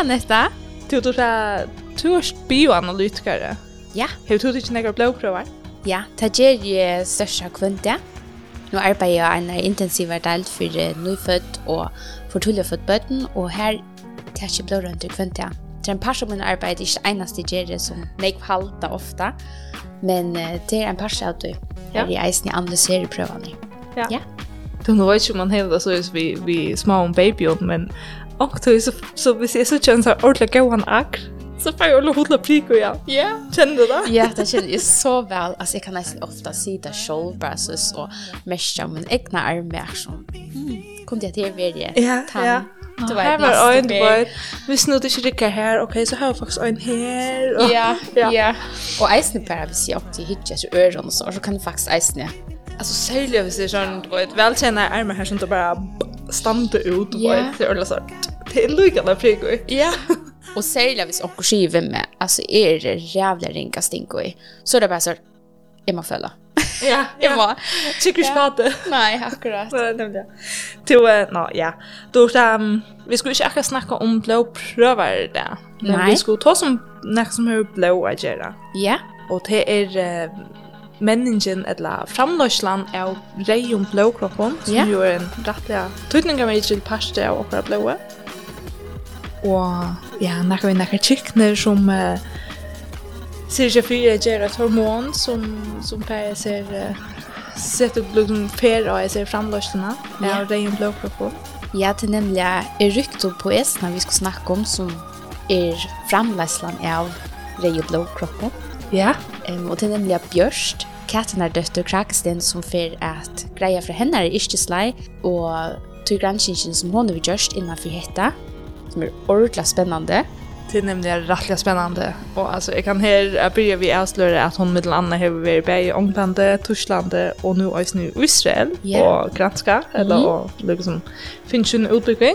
Anette. Du du sa du er bioanalytikere. Ja. Har du ikke noen blåprøver? Ja, det gjør jeg størst av kvinte. Nå arbeider jeg en intensiv del for nyfødt og for tullet født bøtten, og her tar jeg ikke blårønt til kvinte. Det er en par som min arbeid ikke eneste gjør det som jeg halter ofte, men det er en par som du her i eisen i analyserer prøvene. Ja. ja. Du, nå vet ikke om man heller så vi, vi små om babyen, men Och då så, så vi ser så känns det ordentligt gå han ak. så får jag hålla hodla prik og ja. Ja, känner du det? Ja, det kjenner jeg så väl. Alltså jag kan nästan ofta si det selv, bare så så mest om min egna armer som kom det til å være tann. Ja, Det var ett var en boy. Vi snodde inte rycka här. Okej, så har jag faktiskt en här. Ja, ja. Och eisen bara vi ser upp till hitcha så öron och så. Så kan det faktiskt eisen. Alltså särskilt vi ser sån, du vet, välkänna armar här som då bara stampar ut. Du vet, det är ordentligt. Det är lugna prego. Ja. Och sälja vis och skiva med, alltså är det jävla ringa stinko i. Så det bara så, är man fälla. Ja, jag var. Tycker spate. Nej, akkurat. Nej, det. är det. Du, no, ja. Du, um, vi skulle inte akkurat snacka om blå prövar där. Men Nej. vi skulle ta som nästa som är blå att göra. Ja. Och det är uh, menningen eller framlöslan av Reion Blåkroppen, som yeah. ju är en rättliga tydningar med till parste av åkra blåa og ja, nekker vi nekker kikner som uh, ser ikke fri reagerer et hormon som, som per ser uh, sett ut liksom per og jeg ser framløsene ja. av regn blåkroppen. Ja, det er nemlig er rykt opp på esene vi skal snakke om som er framløsene av regn blåkroppen. Ja. Um, og det er nemlig Bjørst, Katten er døtter Krakestein som fer at greia fra henne er ikke slei, og tog granskingen som hun har gjort innenfor hetta, som är ordentligt spännande. Det är nämligen rättligt spännande. Och alltså, jag kan här börja vid avslöra att hon med andra har varit med i Ånglande, Torslande och nu är nu Israel yeah. och granska. Eller mm. och liksom finns en utbyggning.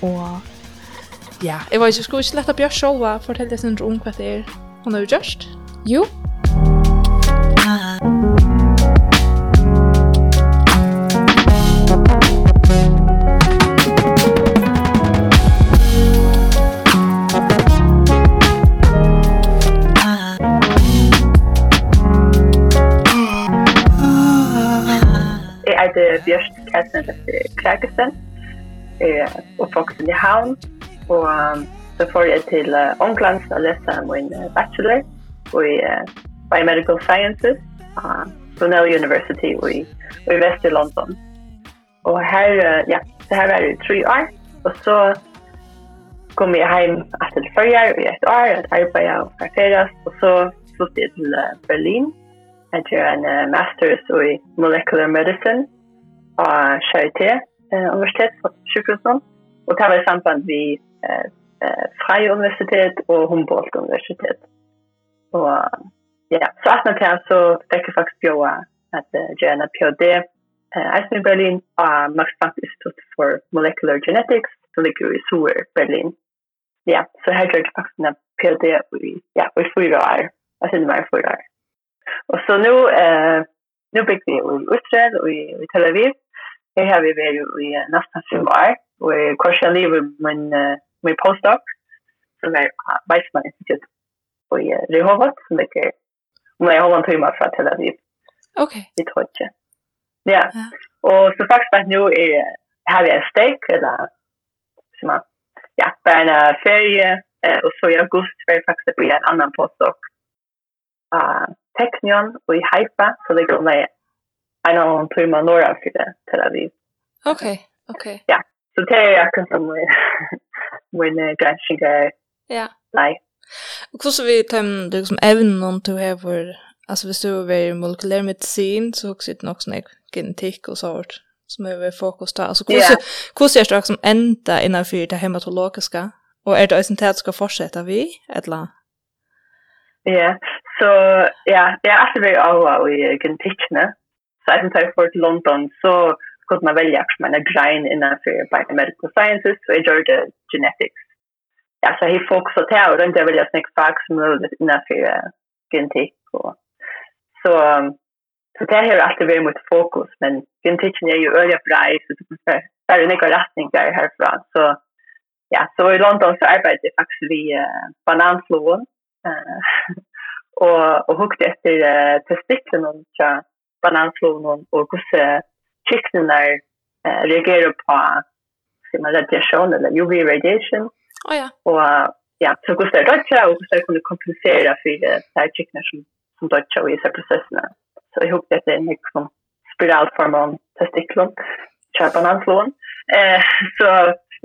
Och ja, jag vet inte, skulle inte lätta Björn Sjåva fortälla sin om vad det är hon har gjort. Jo. Ah. Bjørst Kajsen etter Krakesen, eh, oppvoksen i Havn, og så får jeg til uh, Ånglands og lese min bachelor i uh, Biomedical Sciences på uh, Brunel University i, i vest i London. Og her, uh, ja, så her var det tre år, og så kom jeg hjem etter førre år i et år, et arbeid og ferferas, og så flyttet jeg til uh, Berlin. Jeg gjør en uh, master's i molecular medicine, av Charité, eh, Universitet for Sjukhusen, og det var i samband med eh, Freie Universitet og Humboldt Universitet. Og ja, så etter det så fikk jeg faktisk bjøa at uh, gjøre en PhD eh, eisen i Berlin av Max Planck Institute for Molecular Genetics, som ligger i Sur, Berlin. Ja, så her gjør jeg faktisk en PhD i, ja, i fyra år, jeg synes meg i fyra år. Og så nå, eh, nu bygger vi i Israel og i, i Tel Aviv, Her har vi vært i nesten fem år, og jeg korset livet min, uh, min postdoc, som er Weissmann Institut i uh, Rehovot, som det er jeg holder en Tøyma fra Tel Aviv. Ok. I Tøytje. Ja. ja. Og så faktisk bare nå er, har vi en steak, eller som er, ja, bare en ferie, og så i august var jeg faktisk på en annan postdoc. Uh, Teknion og i Haifa, så det går med en annan turma norra för Tel Aviv. Okej, okej. Ja, så det är jag kan som min granskningar. Ja. Nej. Och så vi töm du som även någon du har alltså vi står vi molekylär medicin så också det något snack genetik och sånt som är vi fokus där. Alltså hur yeah. hur ser det som ända innanför det hematologiska och är det sen det ska fortsätta vi eller Ja, så ja, det är alltså vi alla i genetikna. Så jeg tar for til London, så kunne man velge att man är grein innenfor biomedical sciences, så gjør det genetics. Ja, så jag fokusade på det, och jeg ville jag snäcka fag som möjligt innanför genetikk. Og... Så, så det har alltid vært mot fokus, men genetikken er jo øye brei, så det er en egen retning der herfra. Så, ja, så i London så arbeidde jeg faktisk vi uh, bananfloen, uh, og, og hukte etter uh, testiklene, balansvånen og hvordan kykkenen eh, reagerer på man, radiation eller UV radiation. Oh, ja. Og ja, så hvordan det dødja og hvordan det kunne kompensere for de her kykkenen som, som dødja og i disse prosessene. Så jeg håper at det er en liksom, spiralform spiralformån testiklon, kjær balansvånen. Eh, så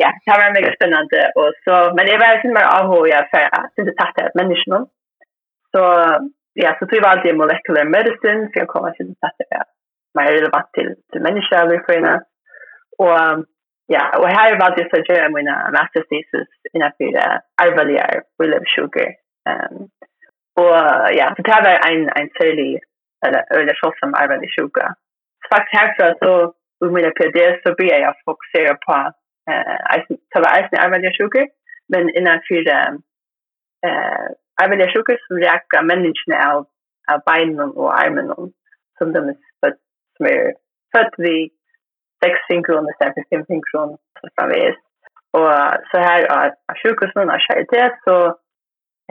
ja, det var mega spännande och så men det var ju mer av hur jag för att inte tatta människan. Så ja, så tror jag alltid molecular medicine för jag kommer till att det är mer relevant till, till människa vi får inne. Och ja, och här har jag alltid så att göra mina master thesis in att innanför arvaligar Will of Sugar. Um, och ja, så det här var en, en särlig eller relation som arvalig sugar. Så faktiskt härför så i mina PD så blir jag fokusera på eh, så var arvalig sugar men innan innanför eh, Jeg vil ikke som rekker menneskene av, av beinene og armene, som de er født, som er født ved seks synkroner, stedet fem synkroner, som framvis. Og så her av sjukhusene av kjærlighet, så,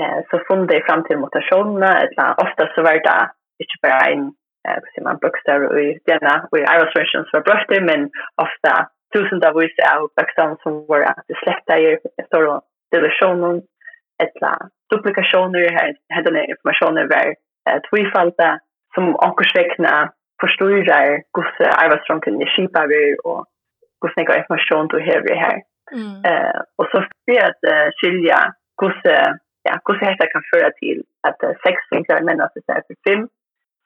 eh, så funnet jeg frem til mutasjonene, eller ofte så var det ikke bare en eh som man bokstav i denna og i Irish for brøste men ofta tusen av vis av bokstav som var at det slekta i stor divisionen etla duplikationer här hade den informationen var eh, vi som ankorsväckna förstorar gus arbetsrum till skipa vi och gus några information du har vi här. Mm. Eh och så för att uh, skilja gus ja gus heter kan föra till att uh, sex vinklar men att det för fem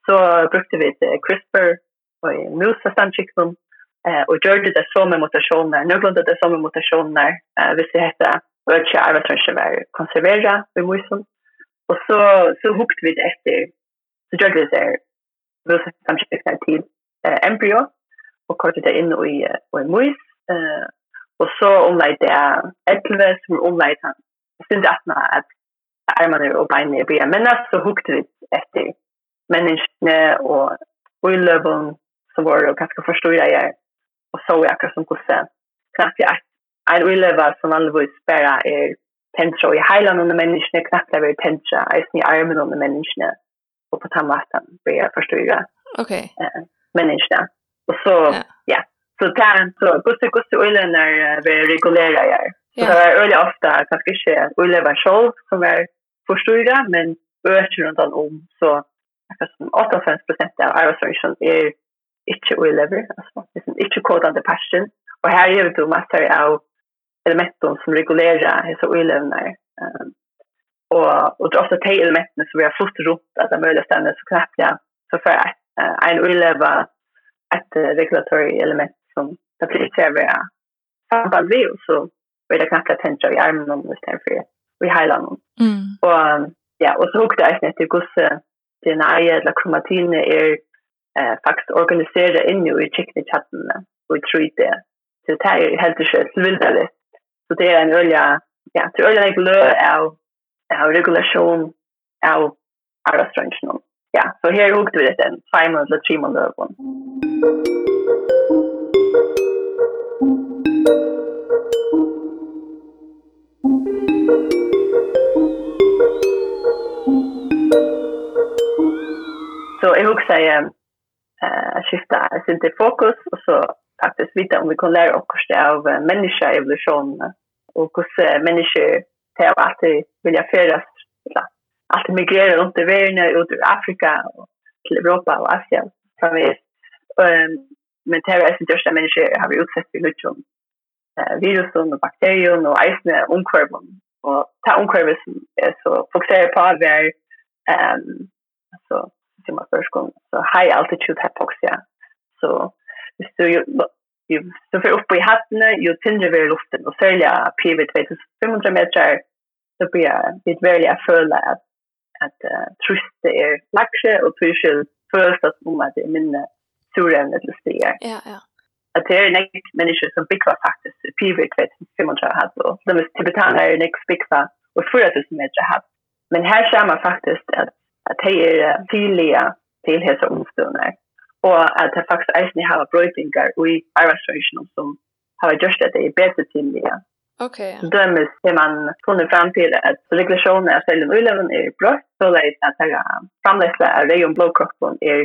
så brukte vi ett CRISPR och musa stamchicken eh och gjorde det som mutationer, några det som mutationer, eh vi ser heter og ikke arvet kanskje være konservera ved morsom. Og så, så hukt vi det etter, så gjør vi det vilse samskikna til eh, embryo, og kortet det inn i, i mus, eh, og så omleit det etlve, som omleit han, jeg synes atna at armene og beinene blir mennast, så hukt vi etter menneskene og uiløven, som var ganske forstående jeg, og så er akkurat som hvordan knappt jeg Jeg opplever som vanligvis bare er pensra i heilan under menneskene, knappt er vi pensra, eisen i armen under menneskene, og på tannvatten blir jeg forstyrret. Ok. Uh, menneskene. Og så, ja. Så det så en så, gusse, gusse ulener vi regulerer her. Så det var øyelig ofta kanskje ikke ulever selv som er forstyrret, men ökar runt om, så eftersom 85% av arbeidsfunksjonen är ikke ulever, altså, det er ikke kodande passion, og her gjør du massor av elementen som regulerar hessa oljevnar. Um, och, och det är ofta de elementen som vi har fått runt att det möjliga ställen så knappt jag så för att uh, en oljeva ett uh, regulatory element som det blir vi samband vi och så blir det knappt att tänka i armen om det här för i heilan. Mm. Och ja, och så hukte jag inte gus DNA eller kromatine er eh faktiskt organiserade in i chicken chatten och 3D. Så det är helt enkelt vildaligt Så det är en øyla, ja, det är øyla jeg lø av, av regulasjon av arbeidsbransjen. Ja, så her hukte vi dette en tvei eller tre måneder på. Så jeg husker jeg eh, uh, skiftet sin fokus, och så faktiskt vita om vi kan lära oss det av människa evolution och hur människor tar att vilja föras att migrera runt i världen ut ur Afrika och till Europa och Asien framvis. Um, men det är det största människor har vi utsett för liksom eh, virusen och bakterien och eisne omkurven. Och ta omkurven som är så fokuserar på att vi är um, alltså, som man först så high altitude hypoxia. Så hvis du så för uppe i hattene, ju tyngre blir luften och sälja PV 2500 meter så blir det väldigt förla att att uh, truste är laxe och tuschel först att om att det är minne surrevne till stigar. Ja, ja. Att det är näkt människor som bygger faktiskt PV 2500 hatt och de tibetaner är näkt bygger och 4000 meter hatt. Men här ser man faktiskt att, at det är tydliga till hälsa omstunder og at det faktisk eisen har brøytingar i arbeidsreisjonen som har gjort at det er bedre tilgjengelig. Ok. Ja. Så dømes til man funnet frem til at regulasjonen av selv om uleven er brøtt, så det er at det framleisle av region blodkroppen er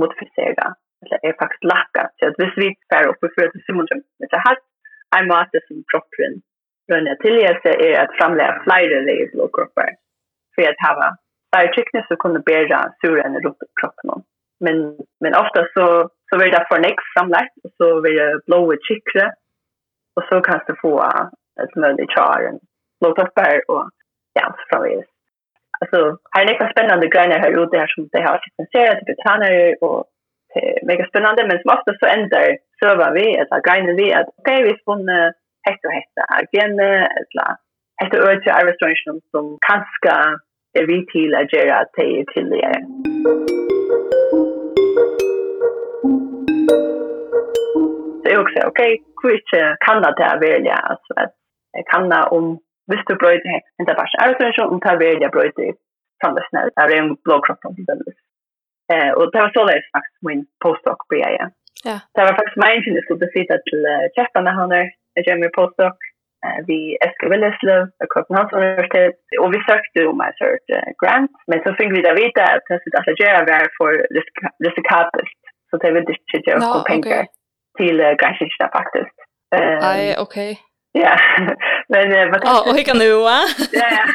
modifisera, eller er faktisk lakka. Så at hvis vi fer oppe for at Simondrum med det her, en måte som kroppen rønner tilgjengelse er at framleie flere region blåkropper, for at hava flere trykkene som kunne bæra surene rundt kroppen om men men ofta så så vill det för next samlat och så vill det blåa chickre och så kan det få ett möjligt char och låt oss och ja så från det alltså här är det spännande grejer här ute här som det har presenterat till Britannien och mega spännande men som ofta så ändrar server vi eller grejer vi att okej vi från hett och hetta igen eller hetta öde arbetsrelationer som kanske är vi till att göra till till det. Så jag också, okej, okay, kan kanna det här välja. Alltså att kanna om visst du bröjde inte bara arbetsmänniskor, om det välja bröjde från Det är en blåkropp om det Eh, och det var så lätt faktiskt min postdoc på Ja. Ja. Det var faktiskt min som skulle sitta till Kjeppan när han är, jag gör min postdoc vi Eske Willeslöv av Københavns Universitet, och vi sökte om en sort grant, men så fick vi det vita att det skulle gjøre var för risikabelt, så det ville ikke gjøre noen penger till uh, Gaisista faktiskt. Eh. Nej, okej. Ja. Men vad Ja, och hur kan du va? Ja, ja.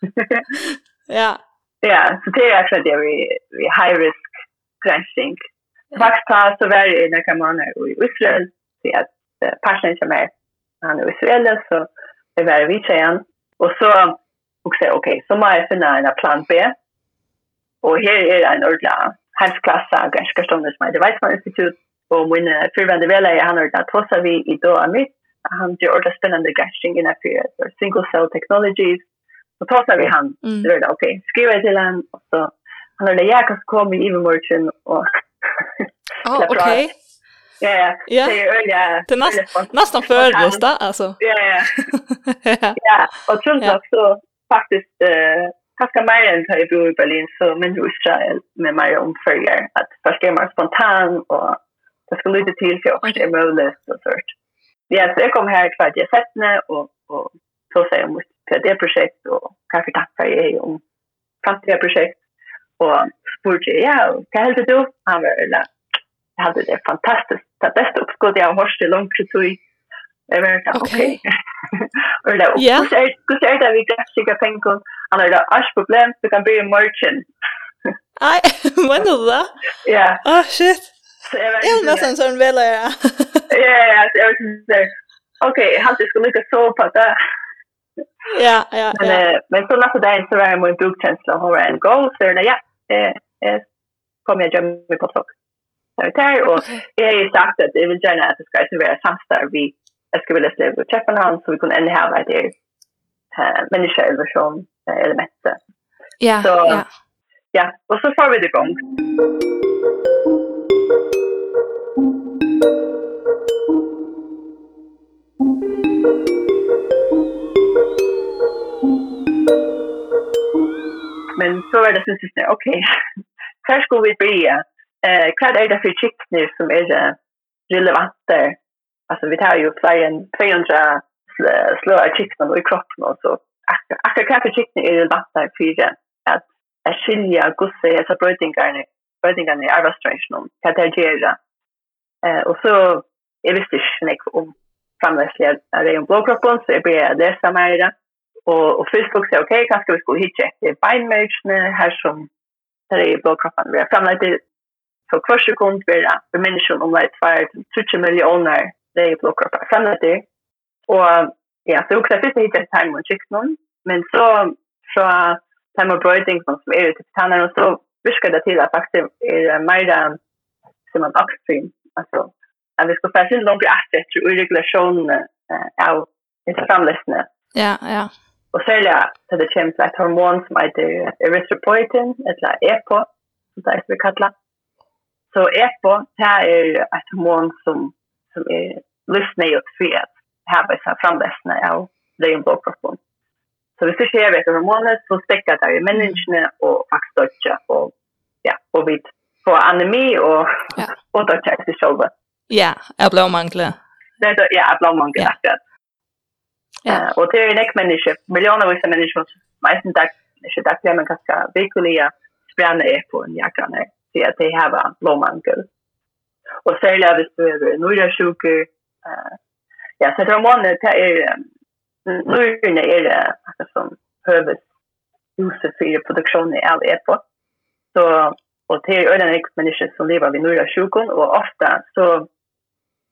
Ja. Ja, så det är för det vi vi high risk branching. Vart tar så väl i när kan i Israel se att personen som är han är Israel så det var vi sen och så och säga okej, så må måste finna en plan B. Och här är en ordentlig hälsoklassa ganska stående som heter Weizmann Institut Og min fyrvende vedleie, han har da tosa vi i då av mitt, han gjør ordet spennende gashing innenfor single cell technologies. Og tosa vi han, mm. det er da, ok, skriver jeg til han, og så han har det jeg kan komme i morgen, og... Åh, oh, ok. Ja, ja. ja. Det är öliga... Det är näst, nästan förrest, alltså. Ja, ja. ja, och tror ja. så faktiskt... Eh, ganska mer än jag bor i Berlin så men i Israel med mer omföljer. Att först är man spontan och det ska lite till för att det är möjligt och sånt. Ja, så jag kom här för att jag sett sättne och och så säger jag mot det projekt och kanske tacka er om framtida projekt och spurte ja, vad hade du? Han var eller jag hade det fantastiskt. Det bästa uppskottet jag har hört i långt tid. Jag var inte okej. Och det då, hur ser det vi kan pengar? Han har det alls problem, du kan bli en merchant. Nej, vad är det då? Ja. Ah, shit. Jag är nästan sån väl är. Ja, jag vet inte. Okej, jag hade skulle lyckas så på det. Ja, ja, men, ja. Men så nästa dag så var jag min bokkänsla och har en goal. Så jag ja, eh, kom jag gömma mig på folk. Där och jag har ju sagt att jag vill gärna att det ska vara samstarv vi jag skulle vilja släva och träffa någon så vi kunde ändå ha det det människor över som elementet. Ja, så, ja. Ja, och så får vi det igång. Musik men så var det som syns okej, okay. Här ska vi börja. Eh vad är det för chickner som är relevanta? Alltså vi tar ju fler än 200 slöa chickner i kroppen och så. Akka kaffe chickner är relevanta för att att skilja gosse alltså brödingarna brödingarna i arbetsträningen kan det göra. Eh och så jeg visste ikke nek om framlegslige av Reion Blåkroppen, så jeg ble adressa mer i det. Og, og Facebook sier, jeg, ok, kanskje vi skulle hitje etter beinmerkene her som der er i blodkroppen. Vi har framlegt det så hver sekund vi er for mennesken om det er 20 millioner det er i blodkroppen. framlegt det. Og ja, så jeg først hitje etter time og kikk noen, men så fra time og brøyding som er ute på tannene, så virker det til at faktisk er mer som en upstream, altså at vi skal fære langt etter etter og regulasjonene av samlesene. Ja, ja. Og særlig at det kommer til et hormon som heter erythropoietin, eller EPO, som det er vi kallar. Så EPO, det er et hormon som, som er lyssnig og frihet, her var det framlesene av regnbåkroppen. Så hvis du ser etter hormonet, så stikker det i menneskene og faktisk dødja, og, ja, og vi får anemi og, ja. og dødja etter sjølvet. Ja, er blåmangler. Det er, ja, er blåmangler, ja. akkurat. Ja. Uh, og det er en ikke menneske, millioner av mennesker, meisten dag, ikke dag, det er man kanskje virkelig sprenne er på en jakkerne, til at de har blåmangel. Og særlig hvis du er nøyresjuker, uh, ja, så det er måned, det er, nøyrene er akkurat som høves huset for produksjonen av på. Så, og det er en ikke mennesker som lever ved nøyresjuken, og ofte så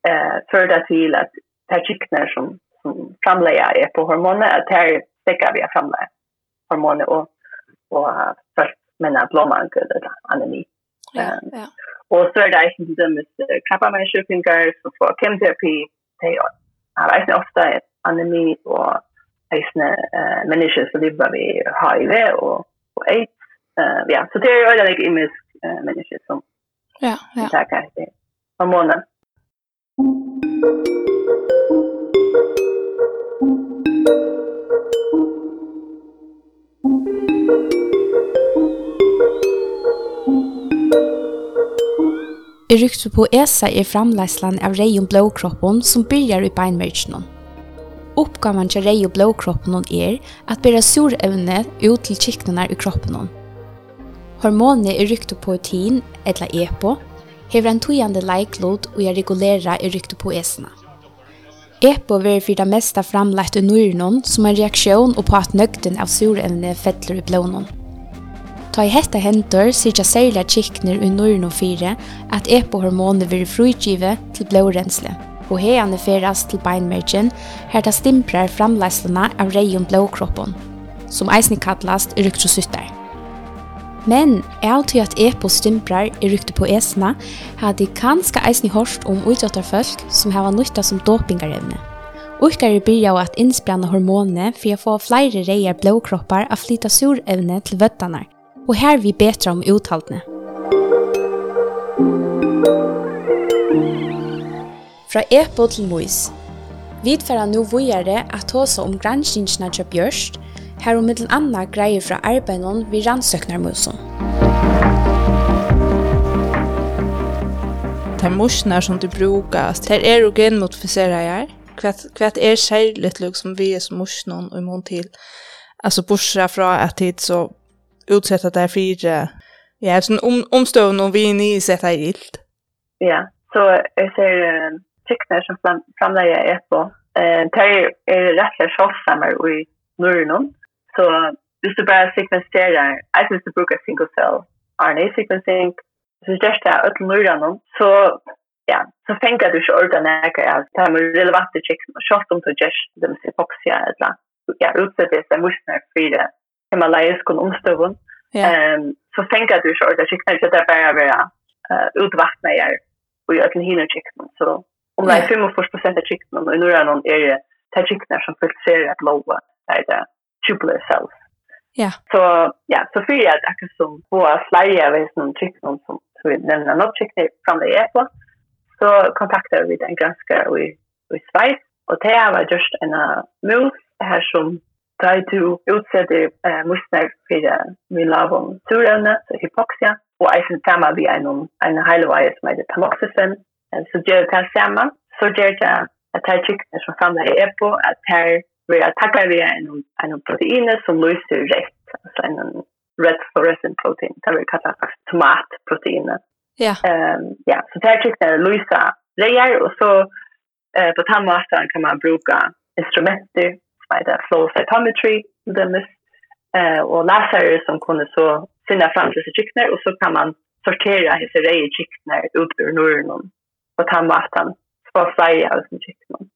eh för det till att det är som som framlägger är på hormoner att här stäcker vi framlägger hormoner och och först menar blommankel eller anemi. Ja, ja. Och så är det det med kappa med sjukdomar så får kemoterapi det är ofta anemi och eisne uh, mennesker som lever vi HIV og, og AIDS. Uh, ja, så det jo veldig imisk uh, mennesker som ja, ja. det hormoner. I rykte på ESA er framleislan av rei og blåkroppen som byrjar i beinverkene. Oppgaven til rei og blåkroppen er at bæra surevne ut til kiknene i kroppen. Hormonet er rykte på etin, eller EPO, hever en tøyande leiklod og jeg regulera i rykte på esene. Epo vil for det meste framlagt i nøyrenon som en reaksjon og på at nøgden av surevne fettler i blånen. Ta i hette hendur syrja særlig kikner i nøyrenon 4 at epohormonet vil frugive til blårensle, og heiane feras til beinmergen her det stimprar framleislene av reion blåkroppen, som eisne kallast ryktrosytter. Men er til at e-poststimprar er rykte på esna, har de kanska eisen i hårst om utgjøtterfolk som har nytta som dopingarevne. Urkar byrja byrja at innspranna hormonene for å få flere reier blåkroppar av flyta surevne til vøttanar, og her vi betra om uttaltene. Fra epo til mois. Vi tverra nu vujare at hosa om granskinsna kjøp gjørst, her og middelen anna greier fra arbeidene vi rannsøknarmusen. De morsene som du brukas, det er jo genmodifiserer jeg. Hva er særligt liksom vi er som morsene og imot til? Altså, bortsett fra at tid så utsätta det fire ja, sån om, omstående og vi er nye sett er ilt. Ja, så jeg ser tecknar som fram, framlägger är på. Eh, det är rätt så sjocksammare i Norrland. Så hvis du bare sekvenserer, jeg synes du bruker single cell RNA-sequencing, så største jeg øtlen nøyrene, så ja, så fengar du ikke ordene jeg av det med relevante tjekken, og sjått om du gjør det med hypoxia, eller ja, utsettet seg musner for himalaysk og omstøvun, um, så fengar du ikke ordene tjekken, så det er bare å være uh, utvattnet jeg og gjør øtlen hinner tjekken, så om det er 45 prosent av tjekken, og i noen er det tjekken som filtrerer et lov, det er det tubular cells. Ja. Så ja, så fyrir jeg akkur som boa flyer ved noen trykken som vi nevner nok trykken fram det er på, så kontakter vi den gransker i, i Sveis, og det var just en mus her som da du utsetter eh, musner for vi laver om surevne, så hypoxia, og eisen tema vi er noen, en heileveie som heter tamoxifen, så gjør det her sammen, så gjør det at her trykken som fram det er på, at her vi har taggat vi en, en protein som lyser rätt, alltså en red fluorescent protein, det vi kallar för tomatprotein. Ja. Um, ja, så det här tycker jag lysa rejer och så eh, på tandmaten kan man bruka instrument som heter flow cytometry, dömes, eh, och läsare som kunde så finna fram till sig kyckner och så kan man sortera hela rejer kyckner ut ur norren på tandmaten. Så bara flera av sin kyckner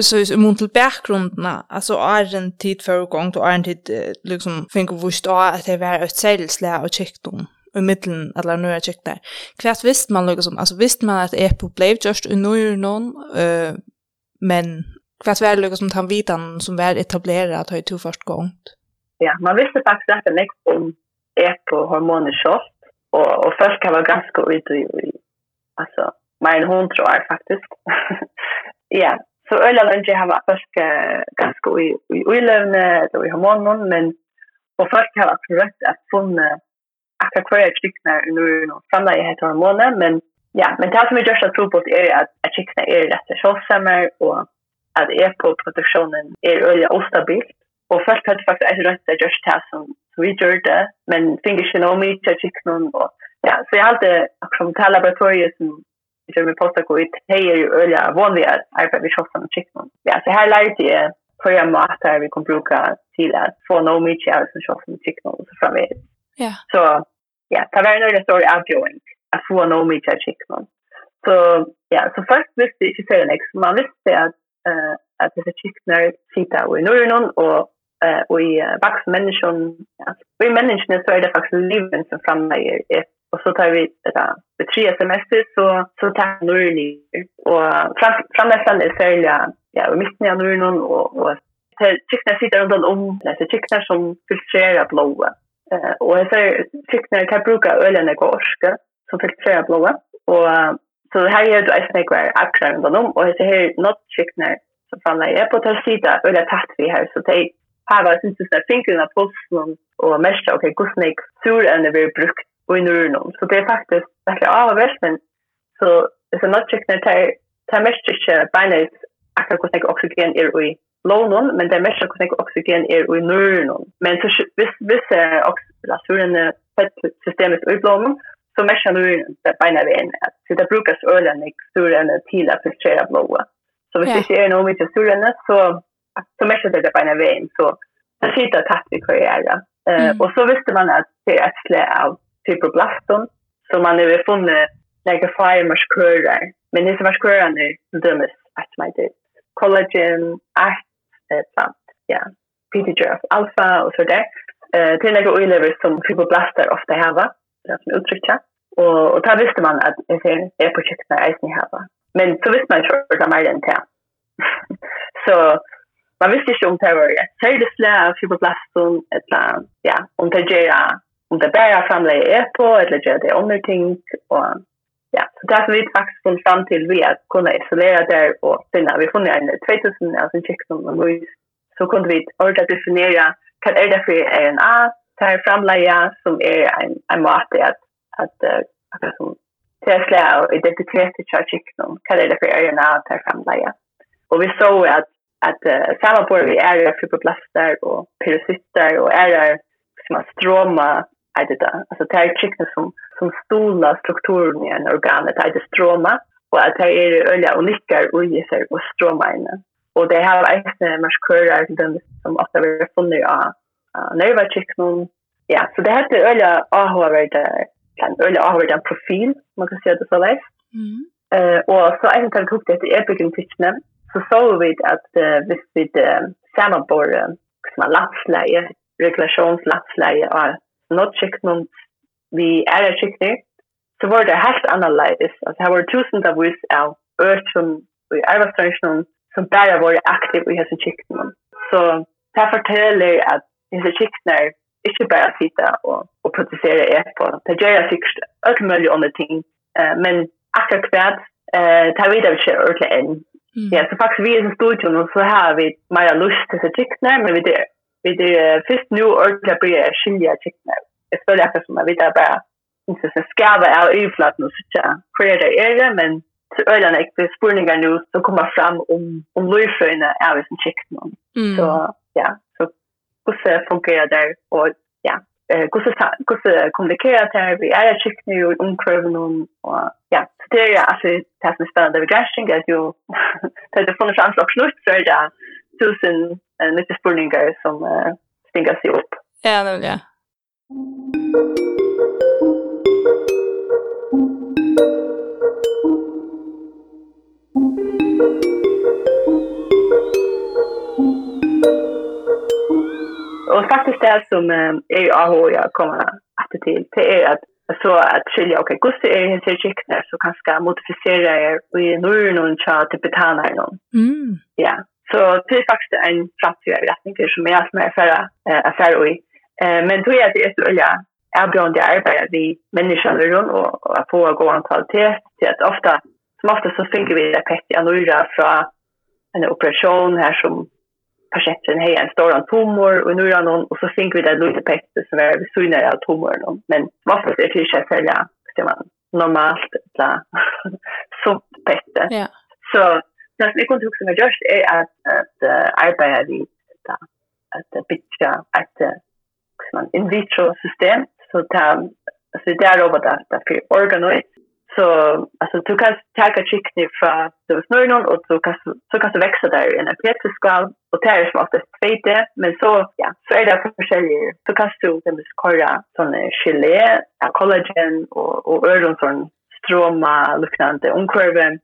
så i mån til bakgrunden, alltså er en tid för gang, og er en tid liksom fick och vurst att det var ett sällslä och kjekt om i mitten alla jeg kjekt der. Hva visst man liksom, alltså visst man att Epo blev just i nu någon eh men hva var det liksom den vitan som var etableret at det var två første gang? Ja, man visste faktiskt att det nästa om Apple hormoner själv og, og först kan være ganske ut i, i altså, mer enn hun tror jeg faktisk. ja, så ölen och jag har först ganske i i lövne og i hormonen men og först kan jag rätt at funna akkurat jag jeg chicknar nu noen samla jag heter hormonen men ja, men det som jag gjør så tro på er at att chicknar er rett og slett och att är på produktionen är öliga ostabilt Og først hadde faktisk et rødt det gjørst her som vi gjør det, men finner ikke noe mye til kikken og ja, så jeg hadde akkurat til laboratoriet som vi gjør med postak og det er jo øye vanlige arbeid vi kjøpte med kikken. Ja, så her lærte jeg hver måte vi kan bruke til at få noe mye til som kjøpte med kikken og så fremved. Ja. Så ja, det var en øye stor avgjøring at få noe mye til kikken. Så ja, så først visste jeg ikke selv, man visste at uh, at disse kikkene sitter i Norden og eh och i vax människan ja vi människan så är det faktiskt livet som framlägger och så tar vi det där det tre semester så så tar nu ni och fram framlässan är sälja ja vi missar av nu och och tycknar sitter runt om det är tycknar som filtrerar blåa eh och jag säger tycknar kan bruka ölen i gorska som filtrerar blåa och så här är det ett snäckvar akrar runt om och det här något tycknar som framlägger på att sida eller tätt vi här så det har hava sin sista fingren av posten og mest ok, hvordan jeg sur enn det blir brukt og i nøyren. Så det er faktisk veldig avhvert, men så hvis jeg nok tjekkner, det er mest ikke beinleis akkurat hvordan jeg oksygen er i lånen, men det er mest hvordan jeg oksygen er i nøyren. Men så hvis, hvis oksygen er systemet i lånen, så merka nøyren det beina vi enn. Så det brukes ølen ikke sur enn til å filtrere blået. Så hvis det ikke er noe mye sur enn, så så mest det på en väg så skita tatt vi karriären. Eh och så visste man att det är ett slä av fibroblaston så man har funnit några fibermaskörer. Men det som maskörer nu dömes att man det collagen, art, plant, ja, PTGF alpha och så där. Eh till några oilever som fibroblaster ofta har, det som uttrycker. Och och där visste man att det är på sikt när ni har. Men så visste man ju att det mer än det. Så man visste inte om det var ett särskilt slag av fibroblaston eller ja, om det gör om det bara framlägger er på eller gör det om ting och ja, så där har vi faktiskt kom fram till vi att kunna isolera där och finna, vi funnit en 2000 alltså en check som man så kunde vi ordentligt definiera vad är det för RNA, det här framlägga som är en, en måte att, att, att, att som träsla och identitet i kyrkiknon, vad är det för RNA, det här framlägga. Och vi såg att att uh, samma på vi är ju fibroblaster och pyrocyster och är som att stroma är det där. Alltså det är chickna som, som stola strukturen i en organet är det stroma och att det är olja och lyckar och gisar och stroma inne. Och det har är en marskörer till den som ofta vi funnit i uh, nervachickna. Ja, så det heter olja avhåvärde en öle avhållande profil, man kan säga det så lätt. Mm. Uh, och så är det tagit upp det i epigenetiken så så vi att uh, visst vi uh, sammanbor uh, landsläge, regulationslandsläge av något vi är skickning så var det helt annorledes. Alltså här var tusen av oss av øret som i arbetsstationen som bara var aktiv i hälso skickningen. Så det här fortäller att hälso skickningar inte bara sitte og, og produsere ett på. Det gjør jeg sikkert allt mulig andra ting. Uh, men akkurat hvert, uh, det vi det ikke ordentlig enn Mm. Ja, så faktisk vi er i studion og så har vi mer lyst til å ticknar, men vi er, vi det först nu ordentligt blir skilja ticknar. Jag spelar akkurat som at vi er bare inte så skava av öflatten och sådär. Kvar det är det, men så öliga när det spurningar nu som kommer fram om, om löjfröjna är vi som ticknar. Mm. Så ja, så hur funkar det där och ja, hur så hur så kommunicera det vi är ett skikt nu och omkring och ja så det är alltså det här som är spännande vid gränsning att ju det får en chans att knutt så är det tusen lite spurningar som stingar sig upp. Ja, det ja. Thank you. och faktiskt det som är jag har jag kommer att till det är att så att skilja okej okay, gusti är hans chickna så kan ska modifiera er i norr någon chat till betana någon. Mm. Ja. Så det är faktiskt en framtida rättning som är som är för affär för och men då är det så ja erbjørende arbeid vi menneskene rundt och att få gå gående kvalitet till att ofta som ofta så finner vi det pett i anura från en operation här som patienten har en stor tumor och nu är någon och så tänker vi det lite pekte som är vi synar av tumorn. Men varför det till sig sälja ska man normalt så sånt pekte. Ja. Så nästan jag kunde också med just är att, att uh, arbeta vid att, att bygga ett man in vitro system så ta så det är robotar för organoid Så alltså du kan ta ett chicken från så någon och så kan så kan det växa där i en petskal och det är som att det tvete men så ja så är det för sig så kan du den skorra sån gelé collagen och och öron sån stroma liknande omkurven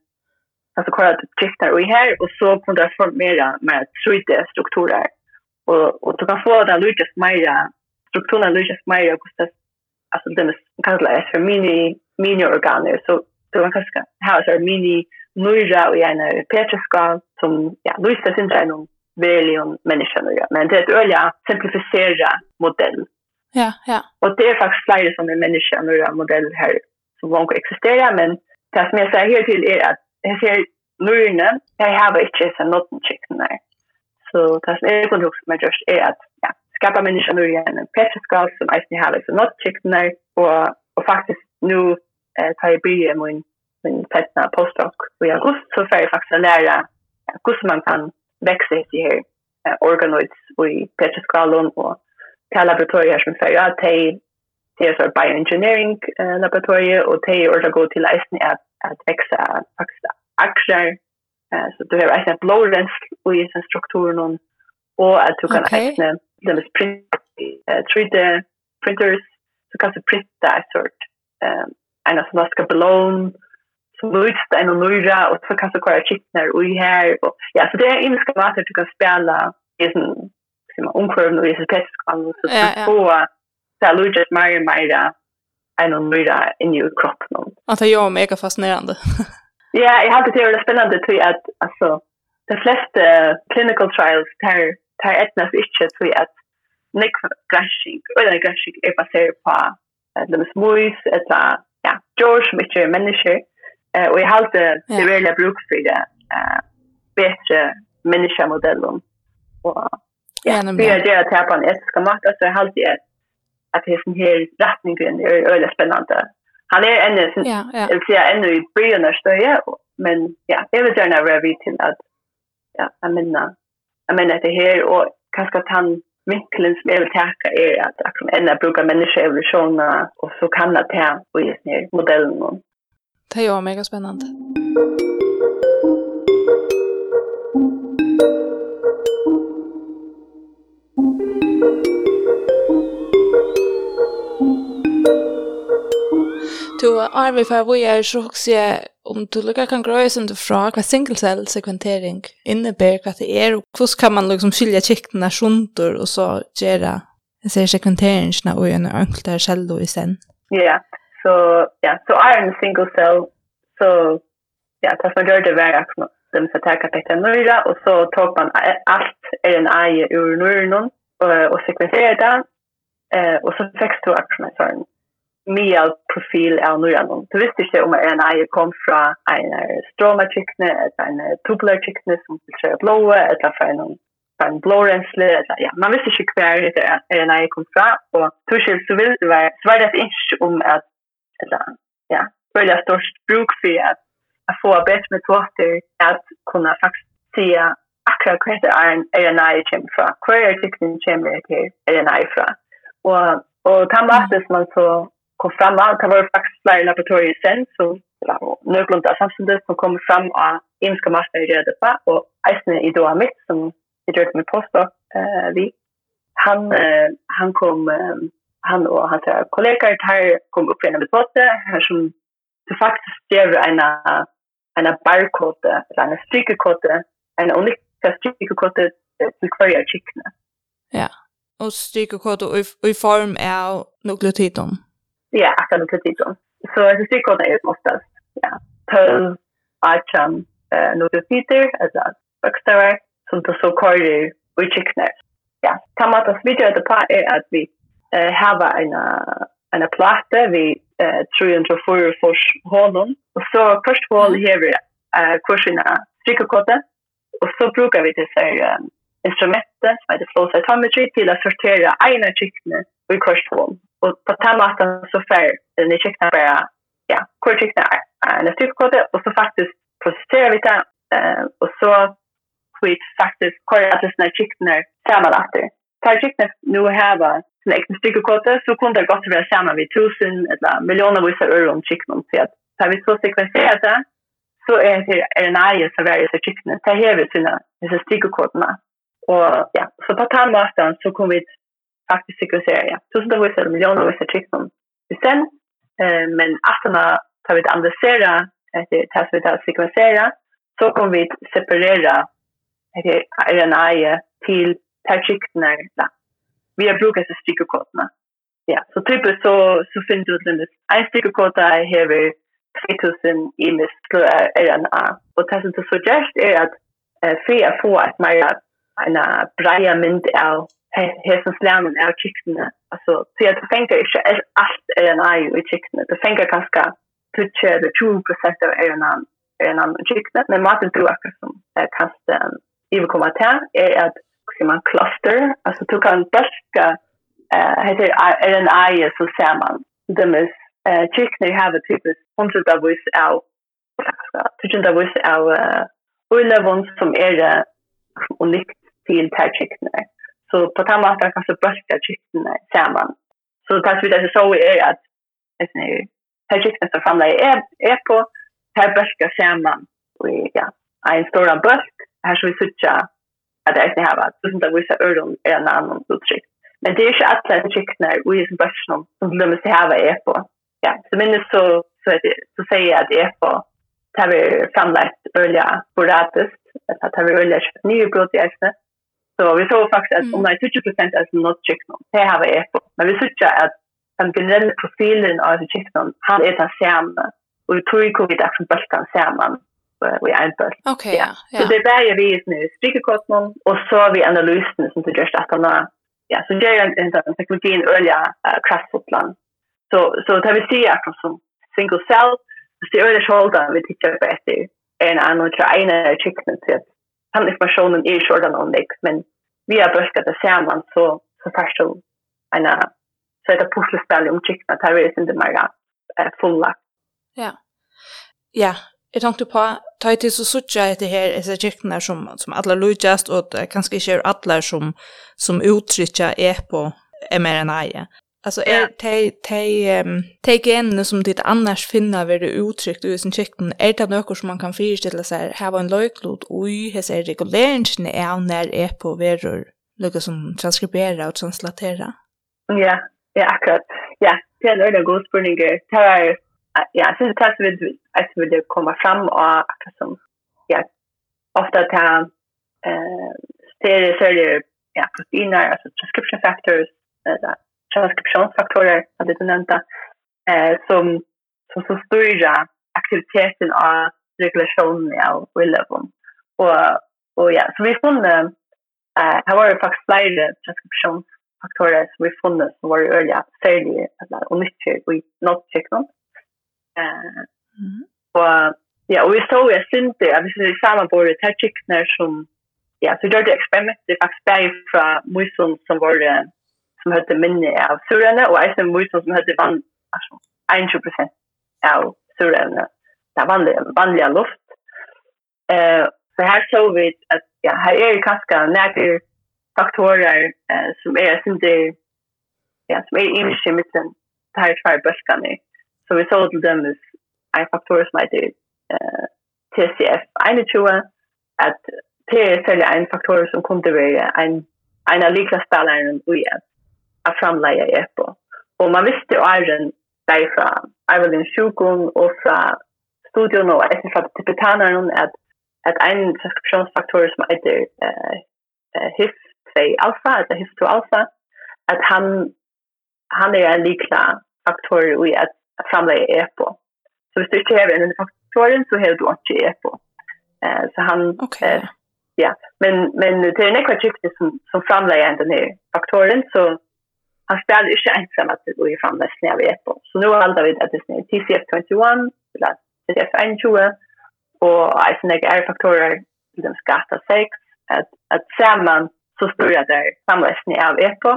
alltså kolla korra chicken vi här och så kan du formera med 3D-strukturer och och du kan få den lucas mera strukturerna lucas mera kostar alltså den kan kallas för mini mini-organer, så, så man kan ha en mini-nøyre och en petraskal som ja, lyser sin dreng om verlig om människan Men det är ett öliga simplificera modell. Ja, ja. Och det är faktiskt flera som är människan och modell här som långt existerar. Men det som jag säger här till är att jag ser nöjna, jag har inte så något skickande. Så det som jag kunde också med just är att ja, skapa människan och en petriskal som jag har så något där Och, och faktiskt nu eh, tar jag byrje min, min fetna postdoc i august, så får jag faktiskt lära hur man kan växa i här här organoids i petriskalan och till laboratorier som säger att det det är så bioengineering laboratorier och det är ordet gå till läsning att, att växa faktiskt aktier så du har en blårens i sin struktur och att du kan okay. ägna dem är print 3D printers så kan du printa ett sort um, en som vaskar ballon, så lyst en och nöjra och så kan du köra chicknar och här. Och, ja, så det är en ska du kan spela i en som är omkurven och i sin petskvann. Så du kan få så här lyst att mer och mer en och nöjra in i kroppen. Att jag är mega fascinerande. ja, jag har alltid det är spännande till att alltså, de flesta clinical trials tar, tar etnas inte till att nekva grashing, eller grashing är baserat på, eller med smuis, eller ja, gjør så mye mennesker, eh, og jeg har det er veldig bruk for det eh, bedre menneskemodellen. Og ja, vi har det til på en etisk mat, så jeg har det at, det er sånn her retningen er veldig spennende. Han er ennå, ja, ja. jeg vil si, ennå i byen av støye, men ja, jeg vil gjerne være vidt til at ja, jeg minner, jeg minner det her, og kanskje at han vinkeln som jag vill tacka är att liksom, jag kan ändå bruka människoevolutionerna och så kan jag ta och just ner modellen. Det är mega spännande. Du, Arvi, för jag så också om du lukkar kan grøy som du fra hva single-cell sekventering innebär hva det er, og hvordan kan man liksom skilja kiktene sjundur og så gjøre ser sekventeringsna og en der selv i sen. Ja, så ja, så er en single-cell, så ja, det som gjør det var at de skal ta kapita nøyra, og så tar man alt er en eie ur nøyren og, og sekventerer det, og så fikk du aksjonasjonen mye profil av Nuranon. Du visste ikke om en eier kom fra en stromatrykne, eller en tubulartrykne som tiltrer blåe, eller fra en en blårensle, eller ja, man visste ikke hver er en eier kom fra, og torskilt så ville det være, så var det ikke om at, eller, ja, følge størst bruk for at, at få bedre metoder at kunne faktisk sige akkurat hva det er en RNA kommer fra, hva er tykning kommer til RNA fra. Og, og ta maten som man så kom fram av. Det var faktisk flere laboratorier sen, så nødlunda samtidig som kom fram av imenske master i røde på, og eisene i doa mitt, som jeg gjør med påstå, uh, vi, han, uh, han kom, uh, han og hans kollegaer her kom opp igjen med båte, her som det faktisk gjør en, en barkode, eller en strykekode, en unik strykekode til hver av kikkene. Ja, og strykekode i, i form av nukleotidene ja, akkurat til tiden. Så jeg synes ikke det är oftast ja, tøv, atjan, eh, noe tider, altså, bøkstavar, som du så kører och kjøkner. Ja, ta med oss videre det på är att vi eh, har en, en platta vi eh, 304 jeg tror Och for hånden, og så først hål har vi eh, kursene strykekåte, Och så brukar vi disse um, instrumentet som heter flow cytometry till att sortera ena kjøkner i kurshål. Och på den måten så får ni kikna bara, ja, hvor kvar er en styrkode og så faktisk prosesserer vi det uh, og så vi faktisk kvar att det sina kikna sammanlagt. Tar kikna nå här var sin egen styrkode så kunne det godt være sammen vid tusen eller millioner miljoner øre om kikna. Så at så vi så sekvenserer det så er det en eie som er väljer sig kikna. Det vi är disse styrkoderna. Og ja, så på den måten så kunne vi faktisk sekretær, ja. Tusen takk for millioner av disse trikken. Sen, eh, men atterna tar vi analysera etter det som vi tar sekvensera, så kommer vi separera etter RNA til per trikkene. Vi har brukt disse strykkekodene. Ja, så typisk så, så finner du den en strykkekode hever 2000 i mist RNA. Og det som du så gjørst er at eh, for å få et mer en breia mynd av hesen slänen är chickna alltså så jag tänker inte allt RNA i chickna det tänker kanske touch the 2 procent av RNA en i chickna men maten tror jag som är kanske i kommer till är att som man cluster. Alltså du kan bäska eh heter RNA så ser man dem är eh chickna har ett typ 100 av vis av tusen av vis av Och som är unikt till tärchicknare. Så på den måten kan så bölka kycklarna samman. Så pass vid det så är att här kycklarna som framlägger är, är på, här bölka samman Och ja, en stor bölk. Här så vi suttar att det är inte här va. Så som det visar öron är en annan uttryck. Men det är ju alla kycklarna och i sin börs som glömmer sig här är på. Ja, så minns så, så, det, så säger jag att det är på tar vi framlagt öliga sporadiskt, att tar vi öliga nya nybrott i ägnet, Så vi tror faktisk at om det er 20% av som nått kjøkkenen, det har vi er på. Men vi synes at den generelle profilen av kjøkkenen, han er den samme. Og vi tror ikke vi er som bøltan sammen i en bølt. Ok, ja. Så det er bare vi i strykekostnen, og så vi analysene som du gjør at han har ja, så gjør jeg en sånn teknologien øye uh, kraftfotland. Så, så det vi sier akkurat som single cell, så det øye skjolden vi tikkert på etter en annen og tre ene kjøkkenen til at den informationen är ju ordan om det, men vi har börjat det samman så, så först så en så ett pusselspel om chickna tar vi inte mer eh, fulla. Ja. Ja, jag tänkte på ta till så sucha det här är så chickna som som alla lujast och kanske inte alla som som uttrycka är på mRNA. Alltså är te te te genene som det annars finna vid det uttryckt i sin kikten är er det något som man kan föreställa sig här var en löjklot oj här ser reguleringen er när är på veror något som transkribera och translatera. Ja, ja akkurat. Ja, det er en god spørning. Det er, ja, så det er så vidt at vi vil komma frem og akkurat som ja ofte ta eh ser det så det ja proteiner altså transcription factors eller transkriptionsfaktorer, som du nevnte, eh, som, som, som styrer aktiviteten av regulationen av Willevum. Og, og ja, så vi har funnet, eh, her var det faktisk flere transkriptionsfaktorer som vi funnet som var øyelig særlig eller, og nyttig i nåtteknån. Eh, mm. Og ja, og vi så jeg synes det, at hvis vi sammen sammenbord det her som ja, så gjør det eksperimentet faktisk bare fra musen som var som hette minne av surene, og eisen mysen som hette vann, altså, 21% av surene, det er vanlig, vanlig luft. Uh, så her så vi at, ja, her er kanskje nægir faktorer eh, som er som det, ja, som er imiske mitten, det her tvær bølgane. Så vi så til dem er en faktor som heter eh, TCF 21, at det er særlig en faktor som kunne være en, en av likla spilleren og at att framlägga EPO. Och man visste ju även därifrån, även sjukon och från studion och även från tibetanaren att, att en transkriptionsfaktor som heter eh, HIF-2-alfa, eller HIF-2-alfa, att han, han är en likla faktor i att framlägga EPO. Så hvis du ikke har en faktoren så har du inte EPO. Uh, så han... Okay. uh, ja, men men det er några tycker som som framlägger den här faktoren så han spelar inte ensam att det går ju fram där snäv på. Så nu handlar vi att det är TCF 21 eller TCF 21 och jag syns är faktorer i den skatta 6 att att samman så står jag där samlesen av EPO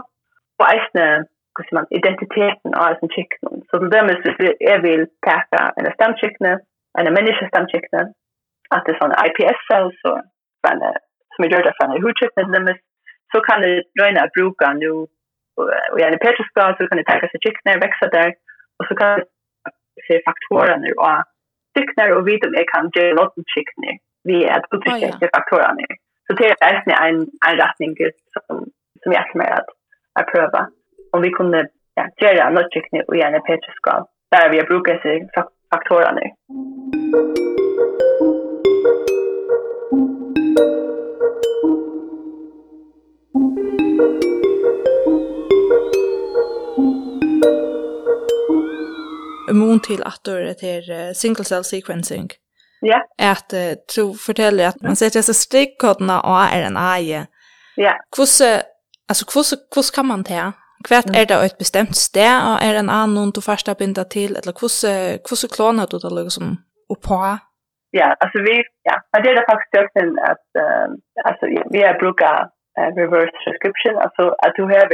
och äsne hur man identiteten av sin chicken. Så det där måste jag vill tacka en stamchicken, en människa stamchicken att det är sån IPS cells så från som är gjorda från hur chicken så kan det röna bruka nu och jag är petroskal så kan det ta sig chicknar växa där och så kan se faktorerna och chicknar och vet om jag kan göra något chicken vi är att utnyttja faktorerna så det är en en rättning som som jag kommer att att pröva om vi kunde ja göra något chicknar och gärna petroskal där vi brukar se faktorerna immun till att det är single cell sequencing. Ja. Yeah. Att uh, tro fortäller att man sätter sig strickkoderna och RNA. Ja. Yeah. altså, alltså kusse kan man ta. Kvärt mm. är det ett bestämt ställe och RNA någon du första binda till eller kvose, kvose klonar du det liksom och på. Ja, alltså vi ja, det är det faktiskt att att uh, alltså vi har brukar uh, reverse transcription alltså att du har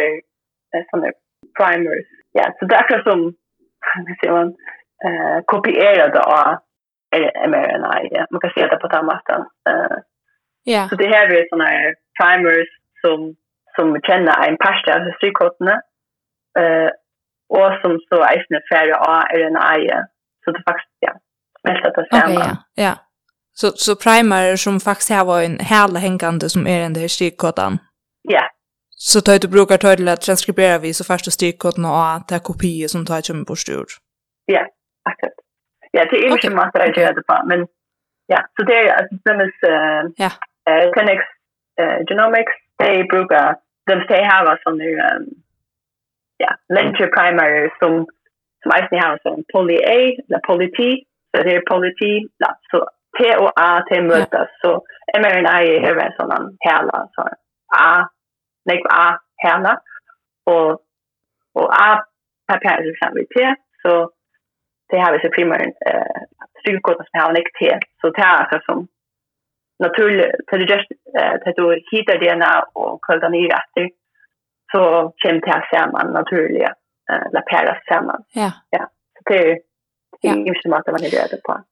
sådana primers. Ja, så det är som hur säger man, eh, kopierade av mRNA. Ja. Man kan se det på tandmatten. Eh, Ja. Så det här är såna här primers som, som känner en pasta av histrykoderna eh, och som så är färre av RNA. Ja. Så det faktiskt, ja, smälter det samman. Okay, ja, ja. Så, så primer som faktiskt har en hela hängande som är den där strykkotten? Ja, yeah. Så tar du brukar ta till att transkribera vi så fast du styrkoden och ta kopior som tar kommer på styr. Ja, akkurat. Ja, det är inte massor att göra det på, men ja, så det är att de är ja. eh Clinics eh Genomics de brukar de de har som nu ja, lenture primary som som är ni har som poly A, la poly T, så det är poly T, la så T och A T mötas så mRNA är här sån här så A nek a hana og, og a papir er det samme te så det har vi så primært eh, styrkoder som har nek te så det er altså som naturligt, så det just att du hittar DNA och kvällar ner efter så kommer det här naturlig naturliga, la laperas samman. Ja. ja. Så det är ja. inte mat man är röd på.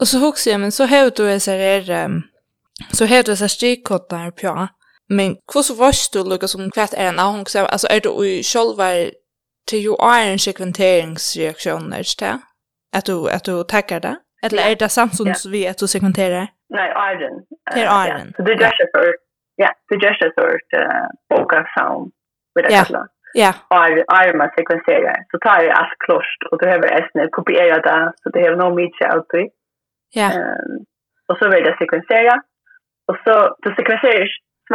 Och så också, men så har du så här, så har du så här styrkoder på Men hur så varst du, Lukas, som hva är en annan så alltså är du i själva till ju är en sekventeringsreaktion er det att du, att du tackar det? Eller är det samt som vi att du sekventerar? Nej, iron. Det är iron. Så det gjør det for, ja, du just för att boka sound, med det Ja. Ja. Iron ar man sekvenserar så tar jag allt klost och du behöver ästna kopiera det så det har nog mycket alltid. Ja. Ehm och så vill jag sekvensera och så då sekvenserar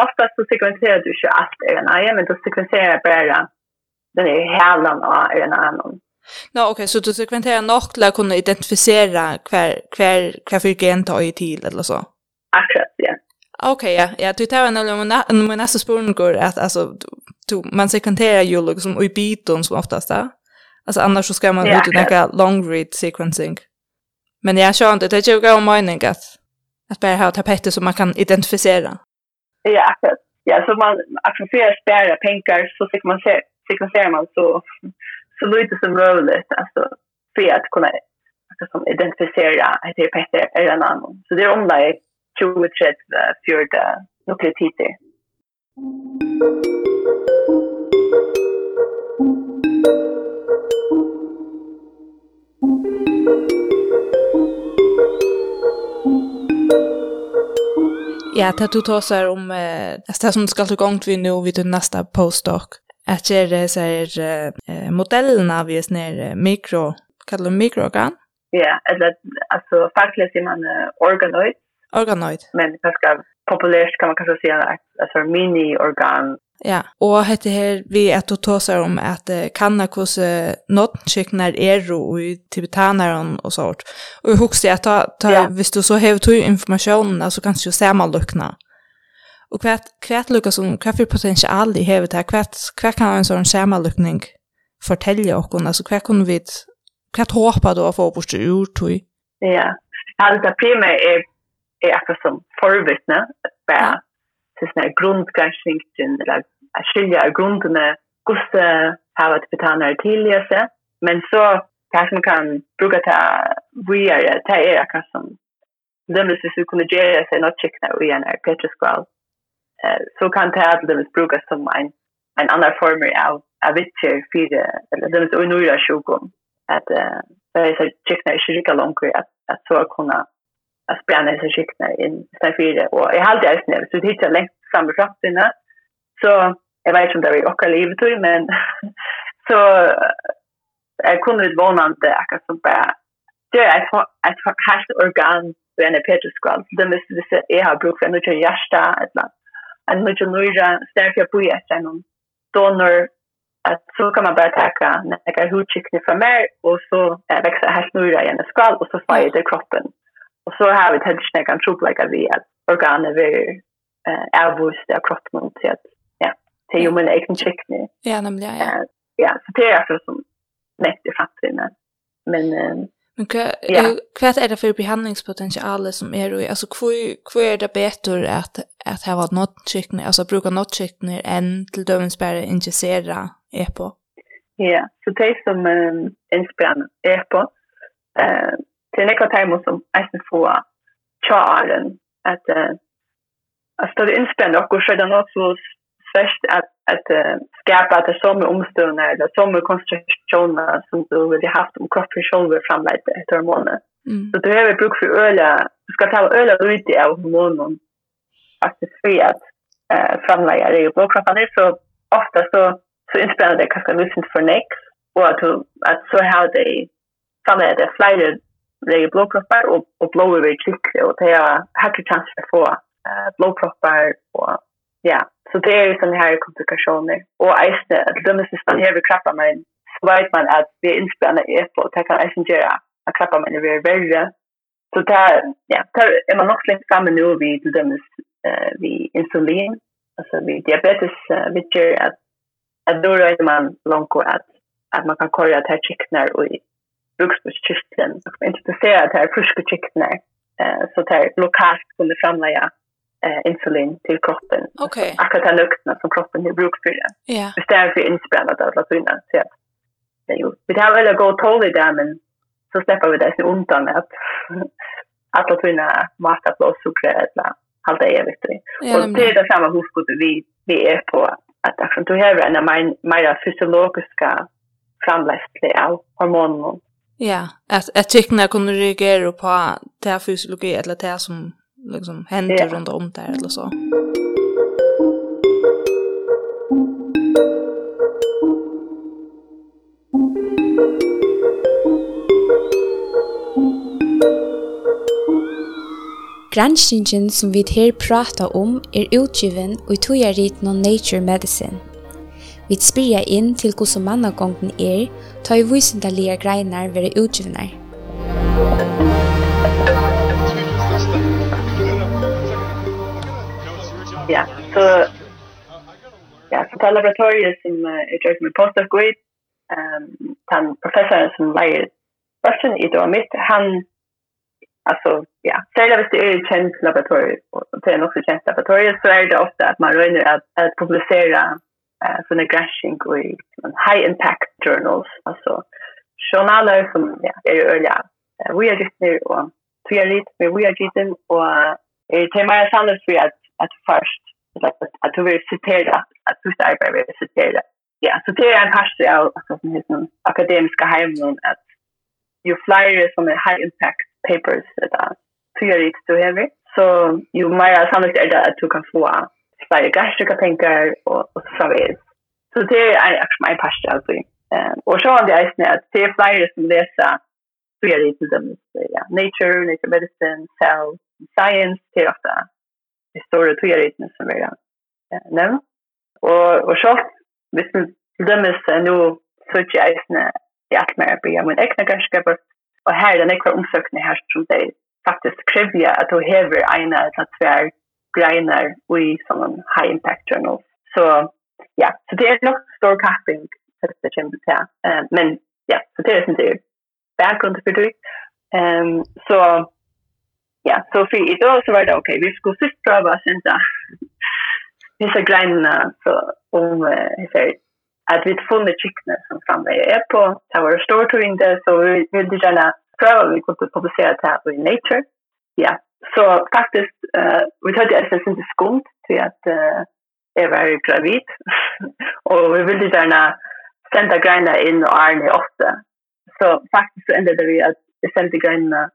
oftast så sekvenserar du inte allt RNA, men du sekvenserar bara den är hälan av RNA. Nå, no, ok, så du sekventerar nok til å kunne identifisere hver, hver, hver fyrt gen tar i till eller så? Akkurat, ja. Ok, ja, ja, du tar en av min nästa spåren går att alltså, du, man sekventerar ju liksom i biten som oftast där. Alltså annars så ska man ja, ut i long read sequencing. Men jag kör inte, det är ju en mening att, att bara ha tapetter som man kan identifiera. Ja, akkurat. Ja, så man accepterar spara pengar så sekvenserar man så så lite som möjligt alltså för att kunna alltså som identifiera att det eller en annan. Så det är om det är 20 30 40 nukleotider. Thank you. Ja, det du tar om eh, det som ska ta gångt vi nu vid nästa postdoc. Att det är så här eh, modellerna vi är ner mikro, kallar mikroorgan. Ja, eller alltså faktiskt ser man organoid. Organoid. Men det ska populärt kan man kanske säga att alltså mini organ Ja, og hette her vi at du tåsar om at uh, kanna hos uh, nåttkiknar er og i tibetanaren og sånt. Og jeg husker at ta, ta, ja. hvis du så hever tog informasjonen, så kan du jo se mal lukna. Og hva, hva lukka som, hva for potensial i hever det, hva, hva kan en sånn samalukning fortelle okkon, altså hva kunne vi, hva håper du å få bort ur tog? Ja, altså primært er, er akkurat som forvittne, bare til sånn grundgranskning, eller skilja av grundene, gusse hava tibetanere tilgjør seg, men så det som kan bruka til vujere, det er akkurat som dømmes hvis vi kunne gjøre seg noe kjekna i en petroskval, så kan det at dømmes bruka som en, en annan form av, av vittjer fire, eller dømmes og nøyre sjokom, at det er så kjekna ikke rikka langt at, at så kunne att spänna sig skickna in Safire och jag hade det snäll så det hittar längst fram i framtiden så jag vet inte om det är också livet tror men så jag kunde inte våna inte jag som bara det är ett hasht organ för en petroskal så det måste vi se har bruk för en mycket hjärsta eller en mycket nöjda stärka på hjärtan någon donor. Att så kan man bara tacka när jag har hudskickning från mig och så växer helt snurra i en skal och så fajer det kroppen. Og så har vi tenkt ikke kan troplegge vi at organet vil uh, avvist av kroppen til at ja, til jo min egen kjekkene. Ja, nemlig, ja. Uh, ja, så det er altså som nekt i fremtiden. Men, uh, Men hva, ja. hva er det for behandlingspotensialet som er i? Altså, hva er det bedre at, at her var nåttskikkene, altså bruka nåttskikkene enn til døvens bare injicera EPO? Ja, så det som um, inspirerer EPO, uh, till nekva termo som eisen få tjaren at att att stå inspända og så där något så först att att skapa det som omstående eller som konstruktioner som du vill ha haft om kroppen själv framlejt efter månader. Mm. Så du har bruk för öla, du ska ta öla ut av hormonen faktiskt för att uh, framlägga det i blodkropparna. Så ofta så, så inspelade det kanske lyssnat för näck och att, att så har det framlägga det flera rege blåproppar og, og blåa över klickre och det är högre chans att få uh, blåproppar och ja, så det är sådana här komplikationer. Och eisne, till dömes hvis man hever krabba men så vet man att vi är inspelande i ett och det kan eisne göra att krabba men är värre. Så där, ja, där är man också längt framme nu vid till dömes uh, vid insulin, alltså vid diabetes, uh, vid gör att, att då rör man långt och att, att man kan korra det här chicknar och bruksbordskyrteln och introducera det här friska kycklingar eh, så att det lokalt kunde framlägga eh, insulin till kroppen. Okej. Okay. Akkurat den lukten som kroppen har bruk för. Ja. Yeah. Istället för insprännad av latrina. Så att, det är ju, vi har väl gå tål i det, men så släpper vi det så undan med att, att latrina matar blåsuckret eller allt det är evigt. Ja, och det är det samma hoskutet vi, vi är på att eftersom du har en mer fysiologiska framlästning av hormonerna Ja, att att tyckna kunde reagera på det här fysiologi eller det som liksom händer yeah. runt om där eller så. Granskningen som vi her prata om er utgiven i togjaritet no Nature Medicine Vi spyrja inn til hvordan mannagången er, ta i vysendalige greinar være utgivnar. Ja, så ja, så det laboratoriet som er gjort med postdoc i, um, den professoren som leier børsen i då mitt, han, altså, ja, særlig hvis det är ett känt laboratorium, och det är också så laboratorium, så är det ofta at man røyner at, at eh sån där gashing och high impact journals alltså journaler som ja är öliga vi är just nu och vi är lite med vi är lite och är tema är sannolikt för att att först att du vill citera att du ska arbeta citera. Ja så det är en pastor av alltså som heter akademiska hemmen att you flyer som är high impact papers det där teoretiskt du har. Så ju mer sannolikt är det att du kan få flere gastrika tenker, og, og så framvis. Så det är också min passion alltså. Um, og så har det är at det er flere som läser fyra det till dem. Ja. Nature, nature medicine, cell, science, det er ofte historia fyra det som vi har nevnt. Og, og så, hvis man till dem är nu så är det snärt i alt mer på min egna gastriska Och här är det några her som det faktisk kräver at du hever ene eller tvär greiner i sånn high impact journals. Så ja, så det er nok stor kapping för det kommer till. Eh men ja, så det är sånt där. Bakgrund för dig. Um, så ja, så för i då så var det okej. Okay. Vi skulle sist prova sen där. Vissa grejerna så om eh, att vi funnit kycknen som framme er på. Det var stort tur inte så vi ville gärna pröva vi kunde publicera det här i Nature. Ja, Så faktiskt, uh, vi tog det SS inte skuld till att uh, jag var gravid. och vi ville gärna sända grejerna in och Arne ofta. Så faktiskt så ändade vi att jag sände grejerna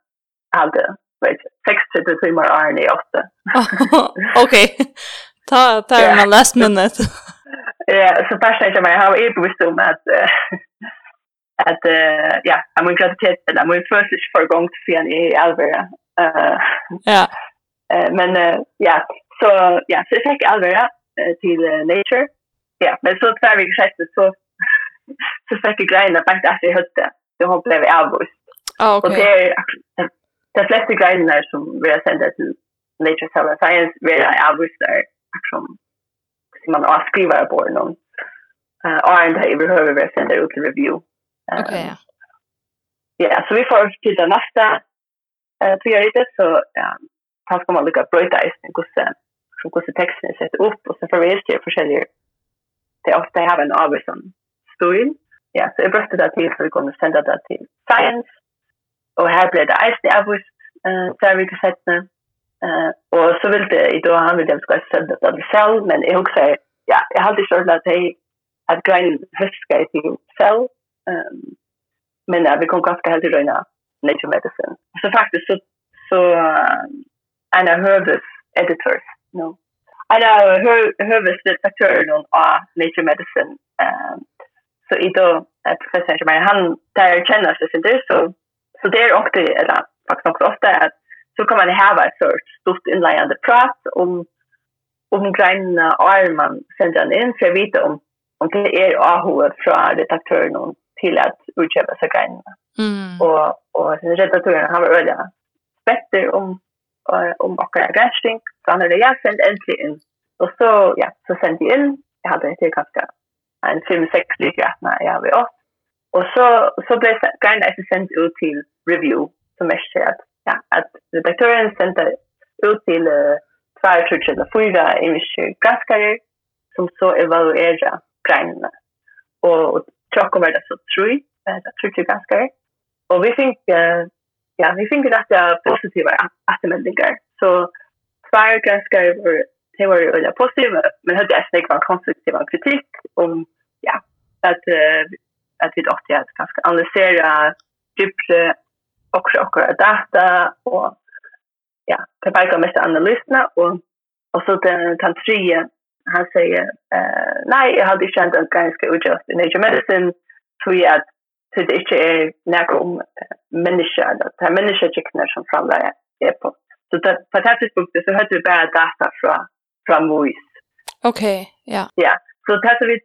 hade vet, 60 timmar Arne ofta. Okej, ta, ta yeah. en last minute. Ja, så först tänkte jag, mig har ju bevisst om att att ja, jag min graviditet eller min födelse förgångt för en i alvera Uh, ja. Uh, men uh, ja, så ja, så jeg fikk alvera uh, til uh, Nature. Ja, men så tvær vi skjøtte, så, så fikk jeg greiene bare etter jeg høtte. Så hun ble avvist. Ah, okay. Og det er de fleste greiene som vi har sendt til Nature Cell Science, vi har avvist der, som, som man avskriver på noen. Uh, og en dag i behøver vi sender ut til review. Um, okay, ja. Ja, så vi får til det neste, eh tror jag det så ja, ska man lucka bryta i sin sen så går texten är sett upp och så får vi se olika det ofta har en avisen stil. Ja, så jag brötte det till för vi kommer sända det till science. Och här blev det ice isen avvist eh där vi kan sätta Eh och så vill det i då han vill det ska sända det till cell men jag också ja, jag hade så att det att grejen i till cell Ehm men vi kom ganska helt i röna Nature Medicine. Så faktiskt så, så uh, en av Herbers editors, no. en av Herbers redaktörer av Nature Medicine. Um, så i då är professor Kjemmer, han där känner sig sin så, så det är också, eller faktiskt också ofta, att så kan man häva ett sort stort inlejande prat om om grejerna är man sänder in så jag vet om om det är AHO från redaktören till att utköpa sig grejerna. Mm. Och, och redaktören har varit väldigt bättre om, om och granskning. Så han hade jag sänt äntligen. Och så, ja, så sände jag in. Jag hade inte ganska en 5-6 stycken att när jag var åt. Och så, så blev grejerna efter sänt ut till review. Som är att, ja, att redaktören sände ut till uh, två, tre, eller fyra engelska granskare som så evaluerar grejerna. Och, och tjocken var det så true, det tror jag ganska. Och vi fick ja, vi fick rätt positiva attemändningar. Så tvär ganska var det var ju väldigt positiva, men hade det snägt var konstruktiv kritik om ja, att att vi dock att ganska analysera djupare och och data och ja, det verkar mest analyserna och och så den den tredje han säger eh nej jag hade känt att ganska just i nature medicine så jag att så det inte är nära om människa att det här människa chicknar som framlär är på. Så det på det här punktet så hade vi bara data från från voice okej ja. Ja så det här vi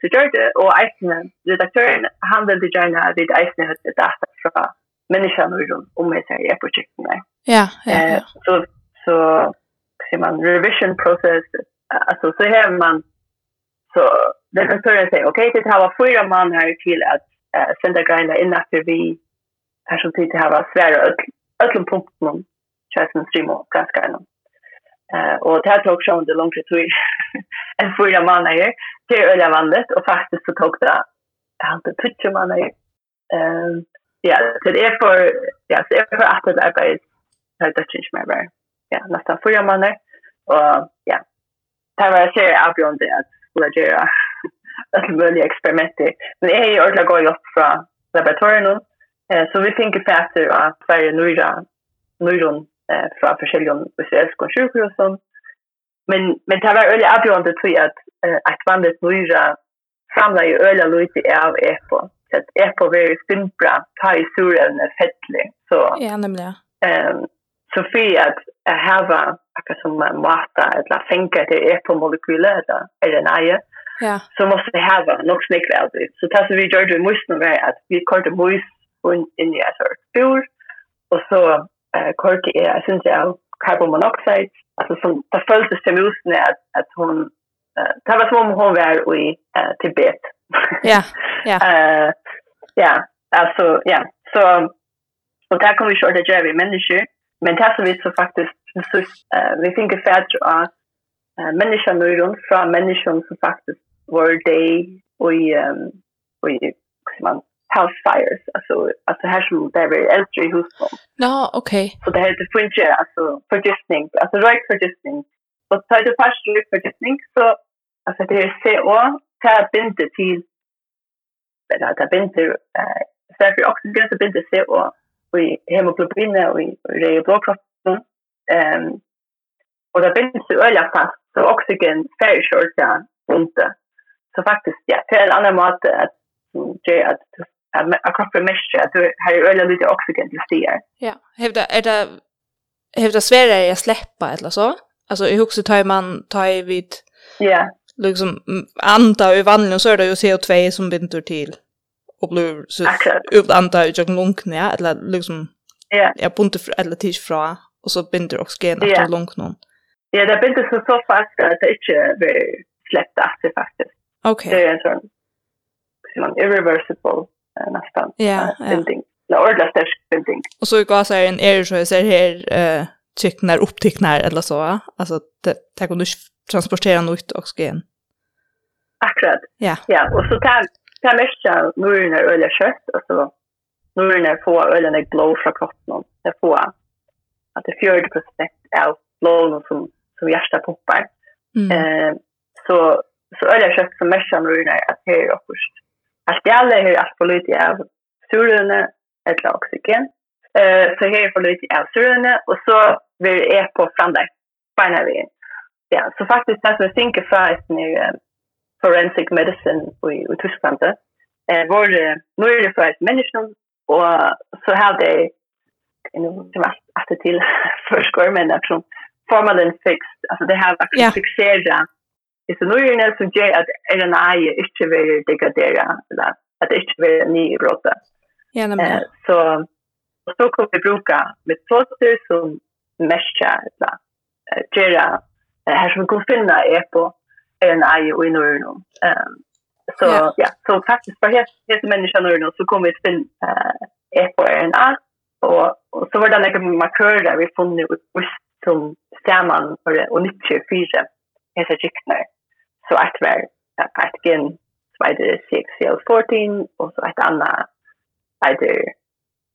så gjorde och Eisner redaktören han vill gärna att vi Eisner hade data från människan och om mig säger på chicknar ja ja, ja. så så ser man revision process alltså så har man så den rektören säger okej okay, det har var fyra man här till att uh, sända grejerna in efter vi här som tid det här var svära ötlom punkten kärsen stream och ganska inom. Och det här tog sig under långt tid en fyra man här till öliga vandet och faktiskt så tog det allt det man här. Ja, så det är för ja, så är för att det arbetet har det inte mer. Ja, nästan fyra man här. Och ja, det var så avgörande att skulle göra ett möjligt experiment. Men jag är ju ordentligt att gå upp från laboratorien. Så vi tänker fatter att Sverige nöjda nöjron från olika israeliska sjukhus. Men, men det var ordentligt avgörande tror jag att att vandet nöjda samlar ju öliga lite av EPO. Så att EPO är ju simpla, tar ju surämne fettlig. Så, ja, nämligen. Um, så för att, att akkurat som en måte, eller fänka till epomolekyler, eller RNA. Ja. Så måste det ha något snäckligt av det. Så tas som vi gjorde i musen vara att vi körde mus in i ett spår. och så eh, körde är jag syns jag, carbon monoxide. alltså som, det följdes till musen att, att hon, eh, det var som om hon var i eh, Tibet. Ja, ja. eh, ja, alltså, ja. Så, och där kommer vi köra det gör vi människor, men det som vi så faktiskt så, uh, vi tänker färdigt att uh, människan nu runt från människan som faktiskt var det och i um, och i man house fires alltså alltså här som där är äldre i husen. Ja, no, okej. Så det heter det funkar alltså förgiftning, alltså rök förgiftning. Så tar det fast rök förgiftning så alltså det är CO tar binder till det där binder eh så för oxygen så binder CO i hemoglobin och i røde blodkroppen. Ehm um, og det binds jo öliga fast, så oxygen færre skjort ja, inte. Så faktiskt, ja, det er en annan mat att at, att at kroppen mest att du har øyla lite oxygen till stier. Ja, hävda er det, hevda svære er jeg eller så? Alltså i huset tar man tar vid Ja. Yeah. Liksom anda i vanlig så är det ju CO2 som binder till och blir så utlanda i jag lunken ja eller liksom ja jag bunte eller tisch fra och så binder också gen efter lungorna. Ja, det binder så så fast att det inte blir släppt efter faktiskt. Okej. Det är en sån man irreversible nästan. Ja, binding. Ja, ordla stärsk binding. Och så går så här en är så ser här eh tycknar uppticknar eller så. Alltså det det går nu transportera något också. Akkurat. Ja. Ja, och så tar kan märka muren är öliga kött och så muren är få ölen är glow från kroppen. Det får att det 40 av glowen som som hjärtat poppar. Mm. Eh så så öliga kött som märka muren är att det är först. Allt i alla är allt för lite av surrene eller oxygen. Eh så här är för lite av surrene och så vill är på framdär. Fina vi. Ja, så faktiskt det som jag tänker för att ni forensic medicine i, i Tyskland. Eh, hvor nå er det for et menneske, og så har det en att till förskor men att som formalin fixed alltså det har faktiskt yeah. fixerat Det så nu är det som ger att RNA inte vill degradera eller att det inte vill nybrota. Ja, men så så kan vi bruka metoder som mescha eller göra här som vi kan finna är på en ei och i norr så ja. ja så faktiskt för helt helt människan norr så kommer vi till eh på RNA och, och så var det några markörer där vi funnit ut som stämman för det och nyttje fyra hesa chickner så att vi att gen spider 6 CL14 och så ett annat either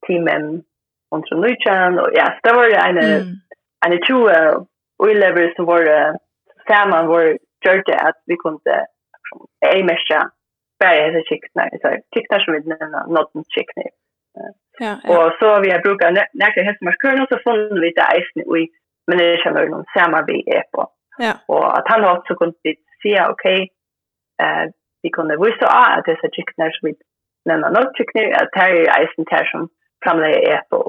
teamen och så nuchan och ja så det var det en en tjua och elever som var samman var gjorde att vi kunde ej mesha bära hela chickna så chickna som vi nämnde någon chickna ja, ja. Og så vi har brukt näka hästmarskörn och så funnet vi det eisen i men det kjenner noen känner vi er på ja. Og at han også kunne vi okej ok, eh, vi kunne vise av at är chickna som vi nämnde någon chickna at här er eisen her som framlägger er på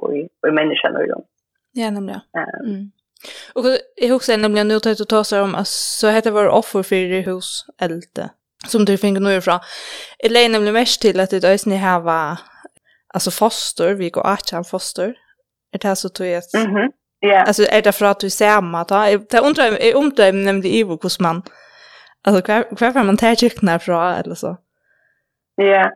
i människan och dem. Ja, nämligen. Mm. Och jag huxar nämligen nu tar jag ta sig om att så heter var offer för hus älte som du fick nu ifrån. Det lägger nämligen mest till att det är ni här var alltså foster, vi går att han foster. Det här så tror jag att... Mm Ja, Alltså är det för att du ser mamma ta? Det undrar jag om det nämnde Ivo hos man. Alltså kvar kvar var man tar kycknar från eller så. Ja.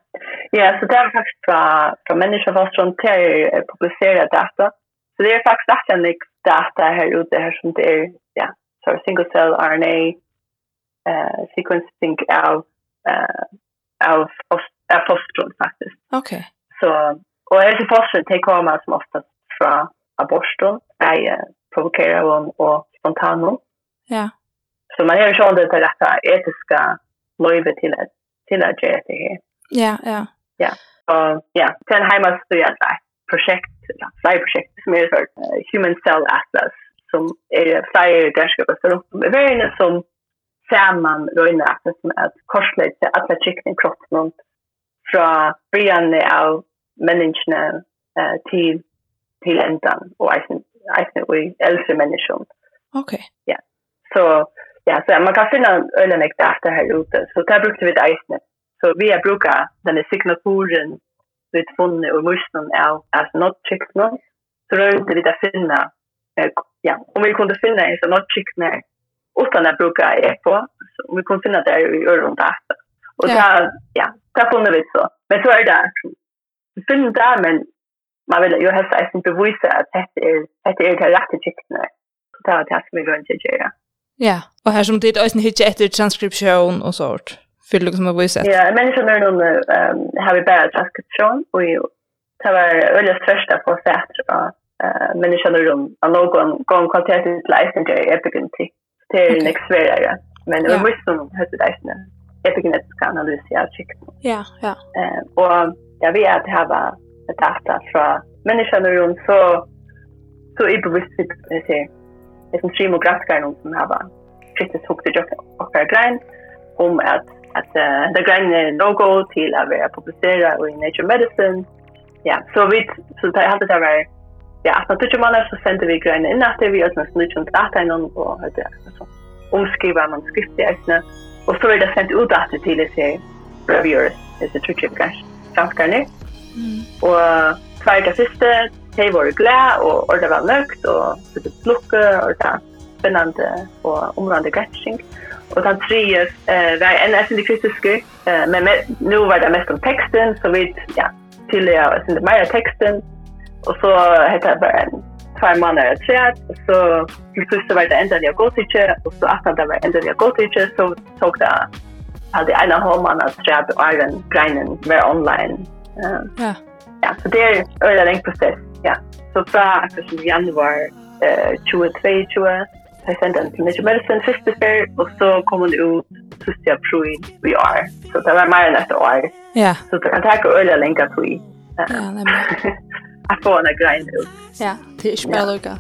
Ja, så det är faktiskt från från människor som från till data. Så det är faktiskt att jag data här ute här som det är ja så single cell RNA eh sequencing av eh av av fostron faktiskt. Okej. Så och är det fostron det kommer som oftast från aborton är provokerar hon och spontan Ja. Så man är ju sån det rätta etiska löjvet till att till att göra det här. Ja, ja. Ja. Och ja, sen hemma så är det projekt ja, flere prosjekter som er for uh, Human Cell Atlas, som er flere grænskapet rundt om i verden, som sammen røyner atlas som at korslet til alle trykken i kroppen fra brygjene av menneskene uh, til, til endan, og eisen i eldre menneskene. Ok. Ja, så, ja, så man kan finna øyne mye data här ute, så där brukte vi det eisene. Så vi har brukat den här signaturen vi funnet og musen av altså nåttkikten, så rørte vi det eh, ja, om vi kunde finna en sånn nåttkikten her, utan att bruka EPO, så vi kunde finna det i öron där. Och ja. där, ja, där kunde vi så. Men så är det, vi finner det, men man vill ju helst att inte bevisa att det är, det är det rätta kikten. Det är det som vi går inte att göra. Ja, och här som det är en hit efter transkription och sånt för liksom att visa. Ja, men så när de har vi bara tack från och ju det var öliga första på sätt eh men det känner de att någon gång kvalitet i license där epic inte till next vecka. Men det var som hade det där. Epic net kan analysera chick. Ja, ja. Eh och jag vet att det här var data från människan runt så så i bevisst det ser det som stream och grafiker någon som har kritiskt huggt i jobb och grein om att att uh, det grein gröna logo till att vara publicera i Nature Medicine. Ja, så vi så det hade det var ja, att naturligt man så sände vi grein in att vi ösnas nu som att en och hade så omskriva man skrift i ösna och så är det sent ut att till det sig reviewers is det trick cash. Tack kan ni. Och tvär det sista Det var glad og, og det var nøgt og det var slukke og det var spennende og områdende gretsing. Mm. Och den tredje eh, var en av de kritisk, eh, men med, nu var det mest om texten, så vi ja, tydliga oss sen mer texten. Och så hette det bara en två månader träd, så till sist var det ända jag gått i och så att det var ända jag gått i så tog det hade en av homarna tre och även greinen var online. Uh, ja. Ja, så det är en lång process, ja. Så från januari eh, 2022 Jeg sendte den til Nature Medicine første fer, og så kom hun ut siste april i år. Så det var mer enn et år. Ja. Så det kan takke øyne lenge på i. Ja, nemlig. Jeg får en grein ut. Ja, det er ikke bare lukka.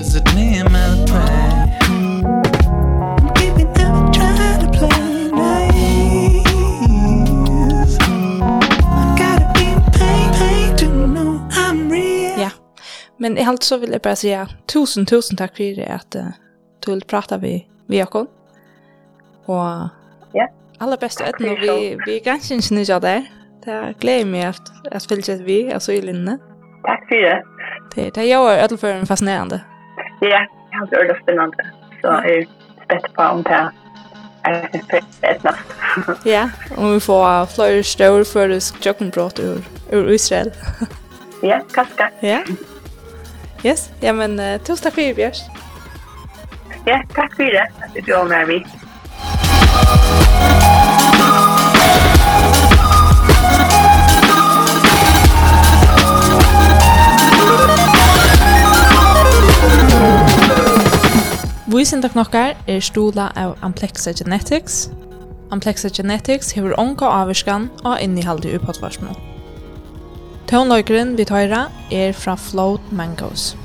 Is it me and my pride? Give me time to try to play Men i allt så vill jag bara säga tusen, tusen tack för det att du vill prata vi vi Jakob. Och ja. Alla bästa ett när vi vi kanske inte nu där. Det gläder mig att att följa vi alltså i linne. Tack för det. Det det gör öll en fascinerande. Ja, jag har hørt det spännande. Så är spett på om det ja, och vi får flere større førisk jokkenbrott ur, ur Israel. ja, kanskje. Ja. Yes, ja, men uh, tusen takk for i Bjørs. Ja, takk for det. Det blir mer vi. Vísindaknokkar er stula av Amplexa Genetics. Amplexa Genetics hevur onka avvarskan og innihaldi upphatvarsmå. Tónløykeren vi tøyra er fra Float Mangoes.